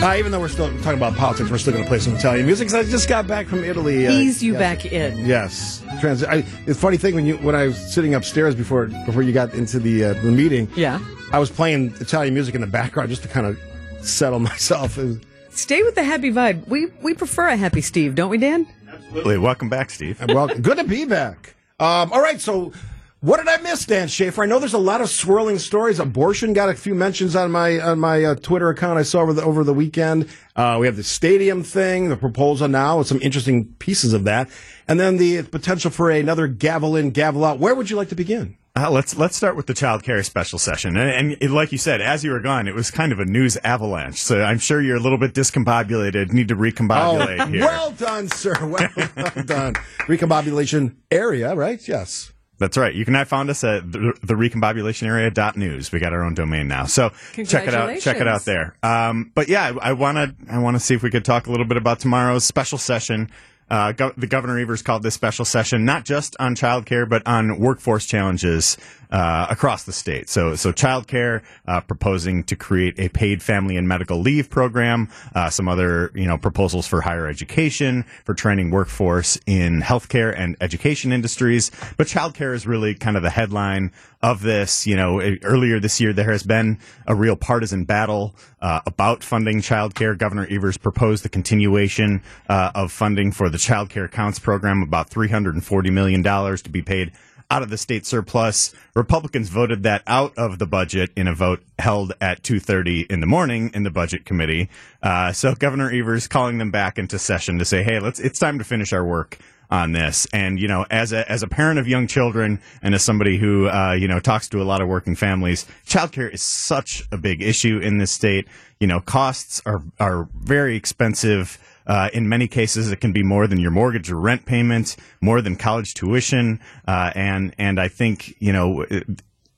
Uh, even though we're still talking about politics, we're still going to play some Italian music. Cause I just got back from Italy. uh, Ease you yes. back in. Yes, Trans- I, it's a funny thing when you when I was sitting upstairs before before you got into the uh, the meeting. Yeah. I was playing Italian music in the background just to kind of settle myself. It was- Stay with the happy vibe. We we prefer a happy Steve, don't we, Dan? Absolutely. Welcome back, Steve. welcome. good to be back. Um, all right, so what did I miss, Dan Shafer? I know there's a lot of swirling stories. Abortion got a few mentions on my on my uh, Twitter account. I saw over the over the weekend. Uh, we have the stadium thing, the proposal now, with some interesting pieces of that, and then the potential for another gavel in, gavel out. Where would you like to begin? Uh, let's let's start with the child care special session, and, and it- like you said, as you were gone, it was kind of a news avalanche. So I'm sure you're a little bit discombobulated. Need to recombobulate here. Oh, well done, sir. Well done. Recombobulation area, right? Yes. That's right. You can now find us at the, the recombobulationarea.news. We got our own domain now. So check it out. Check it out there. Um, but yeah, I want to, I want to see if we could talk a little bit about tomorrow's special session. Uh, the Governor Evers called this special session not just on childcare, but on workforce challenges uh, across the state. So, so childcare uh, proposing to create a paid family and medical leave program. Uh, some other, you know, proposals for higher education, for training workforce in healthcare and education industries. But childcare is really kind of the headline of this. You know, e- earlier this year there has been a real partisan battle uh, about funding childcare. Governor Evers proposed the continuation uh, of funding for the Child Care Counts program, about three hundred and forty million dollars to be paid out of the state surplus. Republicans voted that out of the budget in a vote held at 2:30 in the morning in the budget committee. Uh, so Governor Evers calling them back into session to say, "Hey, let's it's time to finish our work." On this. And, you know, as a, as a parent of young children and as somebody who, uh, you know, talks to a lot of working families, childcare is such a big issue in this state. You know, costs are, are very expensive. Uh, in many cases, it can be more than your mortgage or rent payment, more than college tuition. Uh, and, and I think, you know,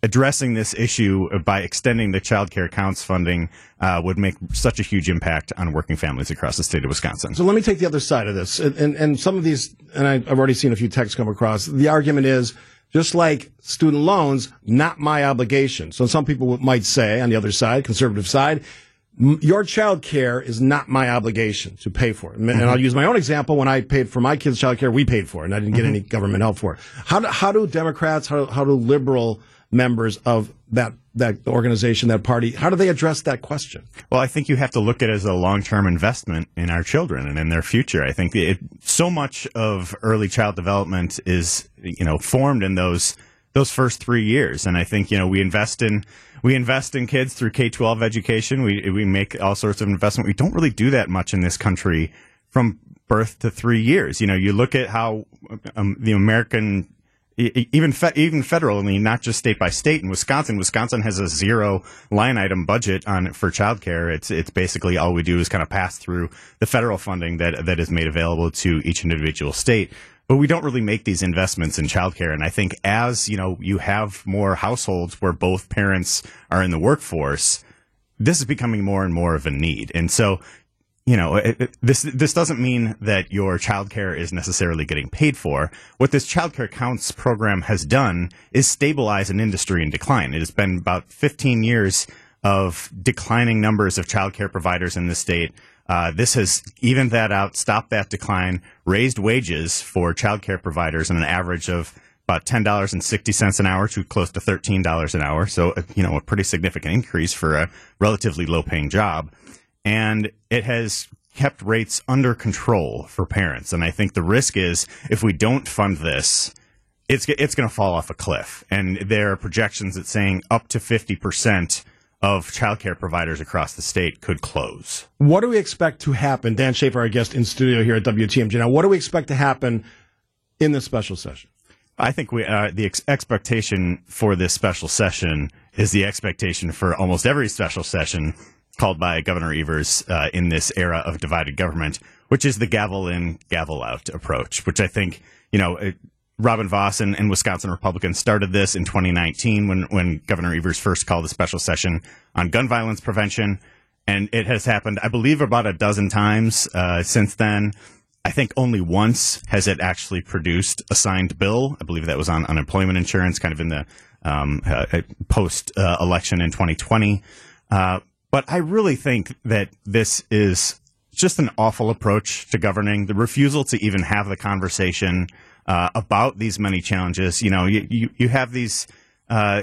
addressing this issue by extending the Child Care Counts funding uh, would make such a huge impact on working families across the state of Wisconsin. So let me take the other side of this. And, and, and some of these, and I, I've already seen a few texts come across. The argument is just like student loans, not my obligation. So some people might say on the other side, conservative side, "M- your child care is not my obligation to pay for it. And, and I'll use my own example. When I paid for my kids' child care, we paid for it and I didn't get any government help for it. How do, how do Democrats, how, how do liberal members of that, that organization, that party, how do they address that question? Well, I think you have to look at it as a long-term investment in our children and in their future. I think it, so much of early child development is, you know, formed in those those first three years, and I think you know we invest in we invest in kids through K twelve education. We we make all sorts of investment. We don't really do that much in this country from birth to three years. You know, you look at how um, the American even fe- even federally, not just state by state. In Wisconsin, Wisconsin has a zero line item budget on for childcare. It's it's basically all we do is kind of pass through the federal funding that that is made available to each individual state. But we don't really make these investments in childcare. And I think as you know, you have more households where both parents are in the workforce, this is becoming more and more of a need. And so you know, it, it- this this doesn't mean that your childcare is necessarily getting paid for. What this childcare counts program has done is stabilize an industry in decline. It has been about 15 years of declining numbers of childcare providers in the state. Uh, this has evened that out, stopped that decline, raised wages for childcare providers on an average of about ten dollars and sixty cents an hour to close to thirteen dollars an hour. So, uh, you know, a pretty significant increase for a relatively low-paying job and it has kept rates under control for parents. And I think the risk is if we don't fund this, it's it's going to fall off a cliff. And there are projections that saying up to fifty percent of childcare providers across the state could close. What do we expect to happen? Dan Shafer, our guest in studio here at WTMJ. Now, what do we expect to happen in this special session? I think we uh, the ex- expectation for this special session is the expectation for almost every special session called by Governor Evers uh, in this era of divided government, which is the gavel in, gavel out approach. Which I think you know. It, Robin Vos and, and Wisconsin Republicans started this in 2019 when, when Governor Evers first called a special session on gun violence prevention. And it has happened, I believe, about a dozen times uh, since then. I think only once has it actually produced a signed bill. I believe that was on unemployment insurance, kind of in the um, uh, post uh, election in 2020. Uh, But I really think that this is just an awful approach to governing. The refusal to even have the conversation uh, about these many challenges. You know, you you, you have these. Uh,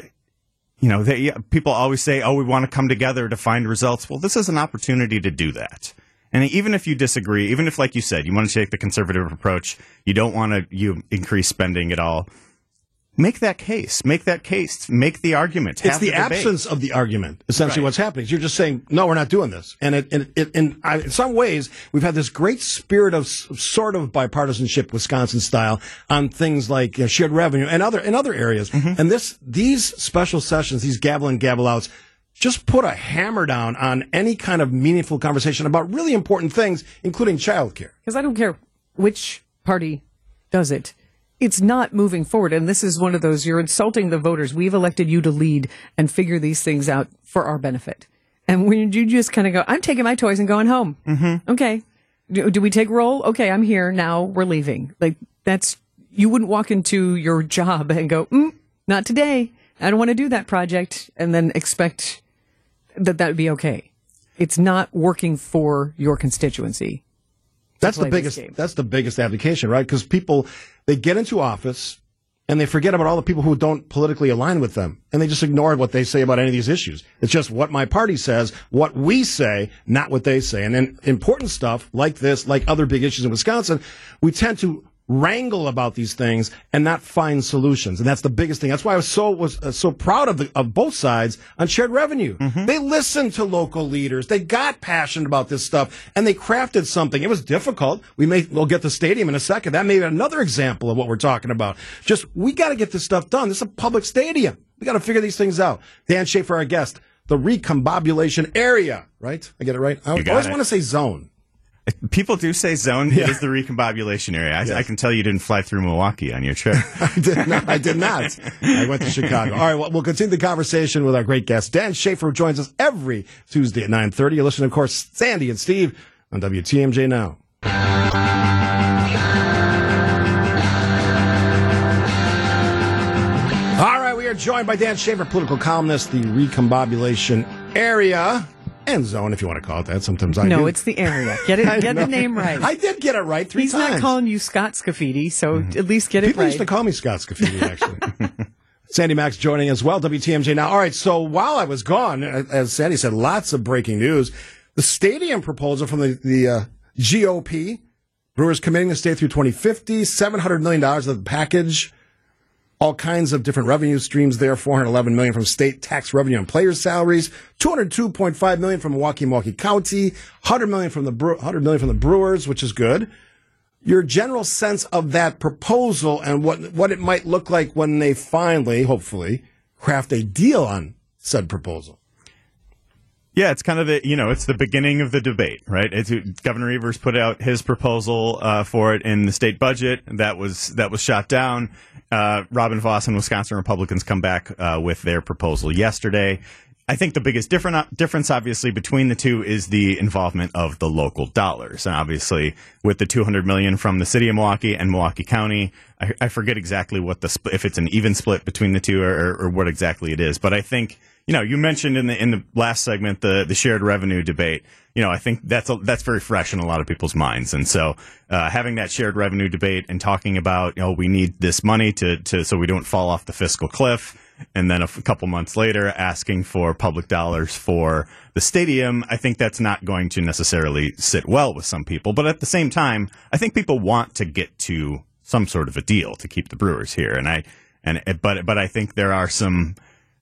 you know, they, people always say, "Oh, we want to come together to find results." Well, this is an opportunity to do that. And even if you disagree, even if, like you said, you want to take the conservative approach, you don't want to you increase spending at all. Make that case. Make that case. Make the argument. It's Have the, absence of the argument, essentially, Right. what's happening. Is You're just saying, no, we're not doing this. And it, it, it, in, I, in some ways, we've had this great spirit of sort of bipartisanship, Wisconsin style, on things like uh, shared revenue and other in other areas. Mm-hmm. And this, these special sessions, these gavel and gavel outs, just put a hammer down on any kind of meaningful conversation about really important things, including childcare. Because I don't care which party does it. It's not moving forward. And this is one of those you're insulting the voters. We've elected you to lead and figure these things out for our benefit. And when you just kind of go, I'm taking my toys and going home. Mm-hmm. Okay. Do, do we take roll? Okay, I'm here. Now we're leaving. Like, that's, you wouldn't walk into your job and go, mm, not today. I don't want to do that project and then expect that that would be okay. It's not working for your constituency. That's the biggest. That's the biggest abdication, right? Because people they get into office and they forget about all the people who don't politically align with them, and they just ignore what they say about any of these issues. It's just what my party says, what we say, not what they say. And then important stuff like this, like other big issues in Wisconsin, we tend to wrangle about these things and not find solutions. And that's the biggest thing. That's why I was so was uh, so proud of the, of both sides on shared revenue. They listened to local leaders. They got passionate about this stuff and they crafted something. It was difficult. We may we'll get the stadium in a second. That may be another example of what we're talking about. Just we got to get this stuff done. This is a public stadium. We got to figure these things out. Dan Shafer, our guest, the recombobulation area, right? I get it right. I always want to say zone. People do say zone Yeah. is the recombobulation area. I, I can tell you didn't fly through Milwaukee on your trip. I did not. I did not. I went to Chicago. All right. Well, we'll continue the conversation with our great guest, Dan Shafer, who joins us every Tuesday at 9.30. You're listening, of course, Sandy and Steve on WTMJ Now. All right. We are joined by Dan Shafer, political columnist, the recombobulation area and zone, if you want to call it that. Sometimes I No, do. it's the area. Get it. Get the name right. I did get it right three He's times. not calling you Scott Scaffidi, so at least get it People right. People used to call me Scott Scaffidi, actually. Sandy Maxx joining as well, WTMJ now. All right, so while I was gone, as Sandy said, lots of breaking news. The stadium proposal from the, the uh, GOP, Brewers committing to stay through 2050, $700 million of the package, all kinds of different revenue streams there, 411 million from state tax revenue and players' salaries, 202.5 million from Milwaukee, Milwaukee County, 100 million from the Bre- 100 million from the Brewers, which is good your general sense of that proposal and what what it might look like when they finally, hopefully, craft a deal on said proposal. Yeah, it's kind of the you know it's the beginning of the debate, right? It's, Governor Evers put out his proposal uh, for it in the state budget. That was that was shot down. Uh, Robin Vos and Wisconsin Republicans come back uh, with their proposal yesterday. I think the biggest difference, obviously, between the two is the involvement of the local dollars, and obviously with the 200 million from the city of Milwaukee and Milwaukee County, I, I forget exactly what the if it's an even split between the two, or, or what exactly it is. But I think you know, you mentioned in the in the last segment the the shared revenue debate. You know, I think that's a, that's very fresh in a lot of people's minds, and so uh, having that shared revenue debate and talking about, you know, we need this money to to so we don't fall off the fiscal cliff and then a f- couple months later asking for public dollars for the stadium, I think that's not going to necessarily sit well with some people. But at the same time, I think people want to get to some sort of a deal to keep the Brewers here, and I and but but I think there are some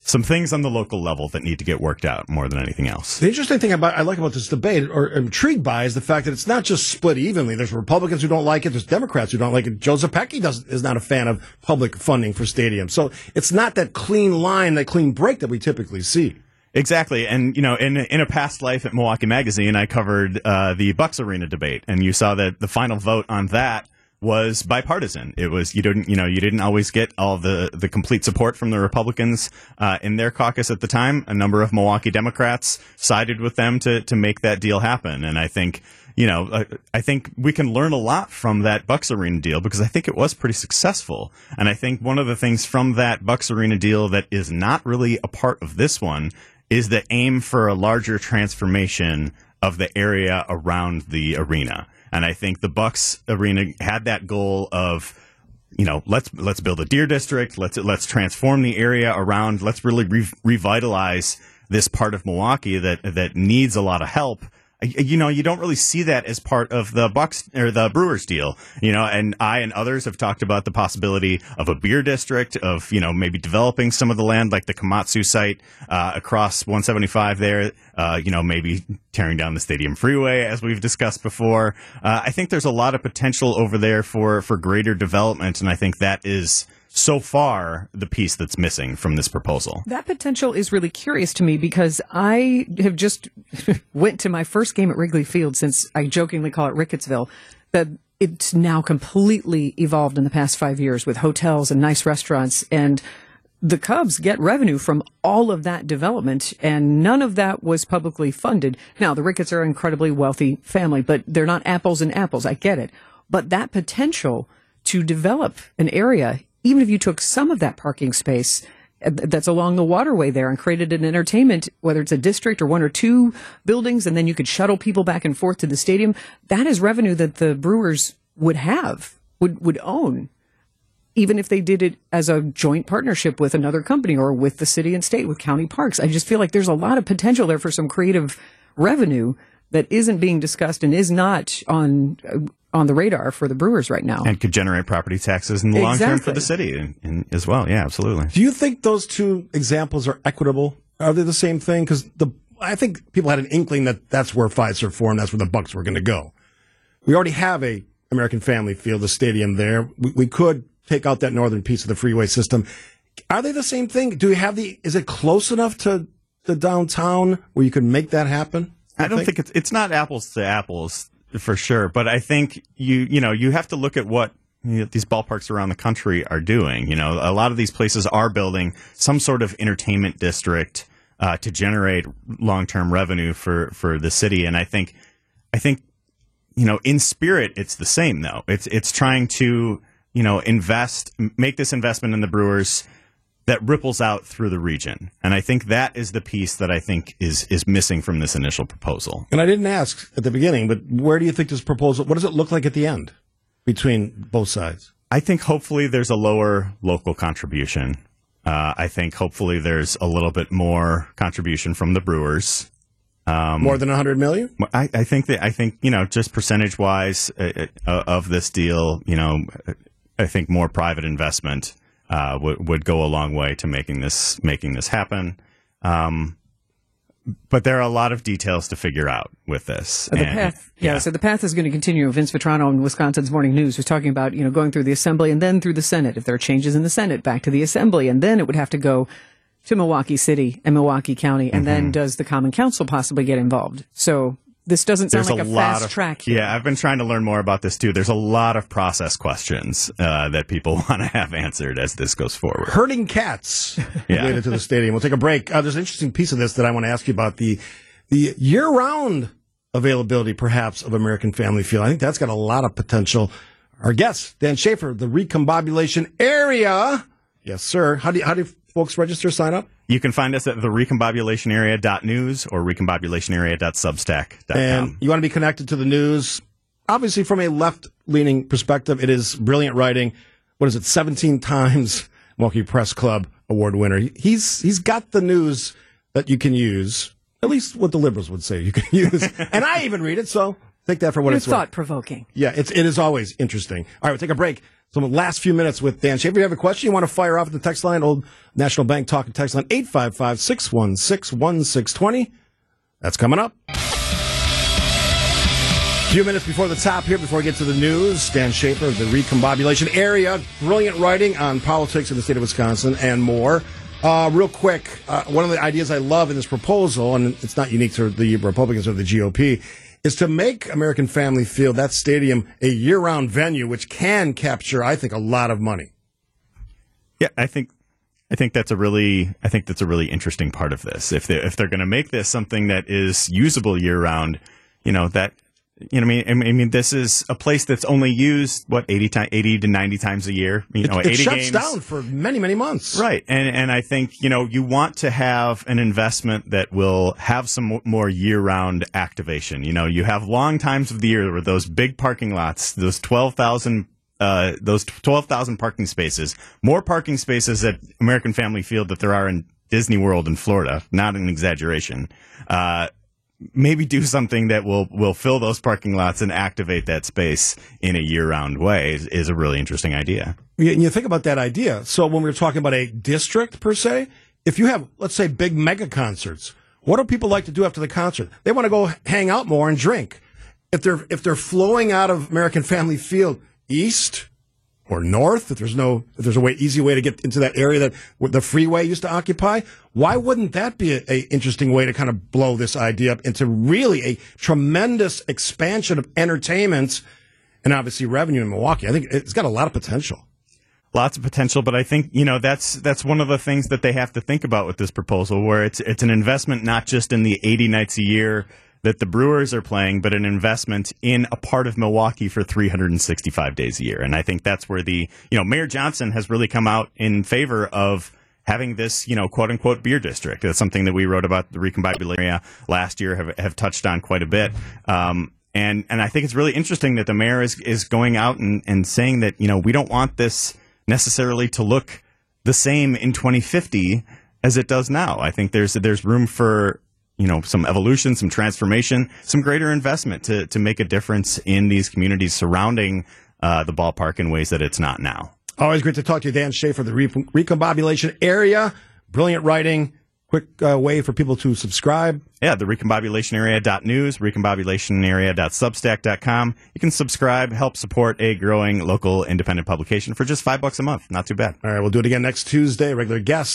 some things on the local level that need to get worked out more than anything else. The interesting thing about I like about this debate or intrigued by is the fact that it's not just split evenly. There's Republicans who don't like it. There's Democrats who don't like it. Joe Zepecki doesn't, is not a fan of public funding for stadiums. So it's not that clean line, that clean break that we typically see. Exactly, and you know, in in a past life at Milwaukee Magazine, I covered uh, the Bucks Arena debate, and you saw that the final vote on that was bipartisan. It was you didn't you know you didn't always get all the the complete support from the Republicans uh, in their caucus at the time. A number of Milwaukee Democrats sided with them to to make that deal happen, and I think you know, uh, I think we can learn a lot from that Bucks Arena deal because I think it was pretty successful. And I think one of the things from that Bucks Arena deal that is not really a part of this one is the aim for a larger transformation of the area around the arena. And I think the Bucks arena had that goal of you know, let's let's build a deer district. Let's let's transform the area around. Let's really re- revitalize this part of Milwaukee that that needs a lot of help you know, you don't really see that as part of the Bucks or the Brewers deal, you know, and I and others have talked about the possibility of a beer district of, you know, maybe developing some of the land like the Komatsu site uh, across 175 there, uh, you know, maybe tearing down the stadium freeway as we've discussed before. Uh, I think there's a lot of potential over there for, for greater development. And I think that is, so far the piece that's missing from this proposal. That potential is really curious to me because I have just went to my first game at Wrigley Field since I jokingly call it Rickettsville. That it's now completely evolved in the past five years with hotels and nice restaurants and the Cubs get revenue from all of that development, and none of that was publicly funded. Now, the Ricketts are an incredibly wealthy family, but they're not apples and apples. I get it. But that potential to develop an area even if you took some of that parking space uh, that's along the waterway there and created an entertainment, whether it's a district or one or two buildings, and then you could shuttle people back and forth to the stadium, that is revenue that the Brewers would have, would, would own, even if they did it as a joint partnership with another company or with the city and state, with county parks. I just feel like there's a lot of potential there for some creative revenue that isn't being discussed and is not on uh, on the radar for the Brewers right now. And could generate property taxes in the exactly. long term for the city and, and as well. Yeah, absolutely. Do you think those two examples are equitable? Are they the same thing? Because the I think people had an inkling that that's where Fiserv Forum. That's where the Bucks were going to go. We already have a American Family Field, the stadium there. We, we could take out that northern piece of the freeway system. Are they the same thing? Do we have the? Is it close enough to the downtown where you could make that happen? I don't think? think it's it's not apples to apples for sure. But I think you you know you have to look at what you know, these ballparks around the country are doing. You know, a lot of these places are building some sort of entertainment district uh, to generate long term revenue for for the city, and I think I think you know in spirit it's the same though. It's it's trying to you know invest make this investment in the Brewers that ripples out through the region. And I think that is the piece that I think is is missing from this initial proposal. And I didn't ask at the beginning, but where do you think this proposal what does it look like at the end between both sides? I think hopefully there's a lower local contribution. Uh, I think hopefully there's a little bit more contribution from the Brewers. Um, more than 100 million? I, I, think that I think you know just percentage wise uh, uh, of this deal, you know, I think more private investment uh, would would go a long way to making this making this happen. Um, but there are a lot of details to figure out with this. The and, path, yeah, yeah, So the path is going to continue. Vince Vitrano in Wisconsin's Morning News was talking about you know going through the Assembly and then through the Senate. If there are changes in the Senate, back to the Assembly, and then it would have to go to Milwaukee City and Milwaukee County, and mm-hmm. then does the Common Council possibly get involved? So this doesn't sound There's like a, a fast of, track. Here. Yeah, I've been trying to learn more about this too. There's a lot of process questions uh, that people want to have answered as this goes forward. Herding cats yeah. related to the stadium. We'll take a break. Uh, there's an interesting piece of this that I want to ask you about the the year round availability, perhaps, of American Family Field. I think that's got a lot of potential. Our guest, Dan Shafer, the recombobulation area. Yes, sir. How do you, how do folks register, sign up? You can find us at the recombobulationarea.news or recombobulationarea.substack.com. And you want to be connected to the news. Obviously, from a left leaning perspective, it is brilliant writing. What is it? 17 times Milwaukee Press Club award winner. He's, he's got the news that you can use, at least what the liberals would say you can use. and I even read it, so take that for what You're it's thought provoking. Yeah, it's, it is always interesting. All right, we'll take a break. So last few minutes with Dan Shafer. If you have a question you want to fire off at the text line, Old National Bank talking text line 855 616 1620. That's coming up. A few minutes before the top here, before we get to the news, Dan Shafer of the recombobulation area. Brilliant writing on politics in the state of Wisconsin and more. Uh, real quick, uh, one of the ideas I love in this proposal, and it's not unique to the Republicans or the GOP, is to make American Family Field, that stadium, a year round venue, which can capture, I think, a lot of money. Yeah, I think I think that's a really I think that's a really interesting part of this. If they if they're going to make this something that is usable year round, you know that You know, I mean, I mean, this is a place that's only used what 80 to 80 to 90 times a year. You know, it, it 80 shuts games. down for many, many months. Right. And and I think, you know, you want to have an investment that will have some more year-round activation. You know, you have long times of the year where those big parking lots, those 12,000 uh, those 12,000 parking spaces, more parking spaces at American Family Field that there are in Disney World in Florida, not an exaggeration. Uh, maybe do something that will will fill those parking lots and activate that space in a year round way is, is, a really interesting idea. You, you think about that idea. So when we're talking about a district per se, if you have let's say big mega concerts, what do people like to do after the concert? They want to go hang out more and drink. If they're if they're flowing out of American Family Field east or north, if there's no, if there's a way, easy way to get into that area that the freeway used to occupy, why wouldn't that be a, a, interesting way to kind of blow this idea up into really a tremendous expansion of entertainment and obviously revenue in Milwaukee? I think it's got a lot of potential. Lots of potential, but I think you know that's that's one of the things that they have to think about with this proposal, where it's it's an investment not just in the 80 nights a year that the Brewers are playing, but an investment in a part of Milwaukee for 365 days a year. And I think that's where the, you know, Mayor Johnson has really come out in favor of having this, you know, quote unquote beer district. That's something that we wrote about the recombobulation area last year, have, have touched on quite a bit. Um, and, and I think it's really interesting that the mayor is, is going out and, and saying that, you know, we don't want this necessarily to look the same in 2050 as it does now. I think there's, there's room for, you know some evolution, some transformation, some greater investment to to make a difference in these communities surrounding uh, the ballpark in ways that it's not now. Always great to talk to you, Dan Shafer, the re- recombobulation area. Brilliant writing. Quick uh, way for people to subscribe. Yeah, the recombobulationarea.news, recombobulationarea.substack.com. You can subscribe, help support a growing local independent publication for just five bucks a month. Not too bad. All right, we'll do it again next Tuesday. Regular guest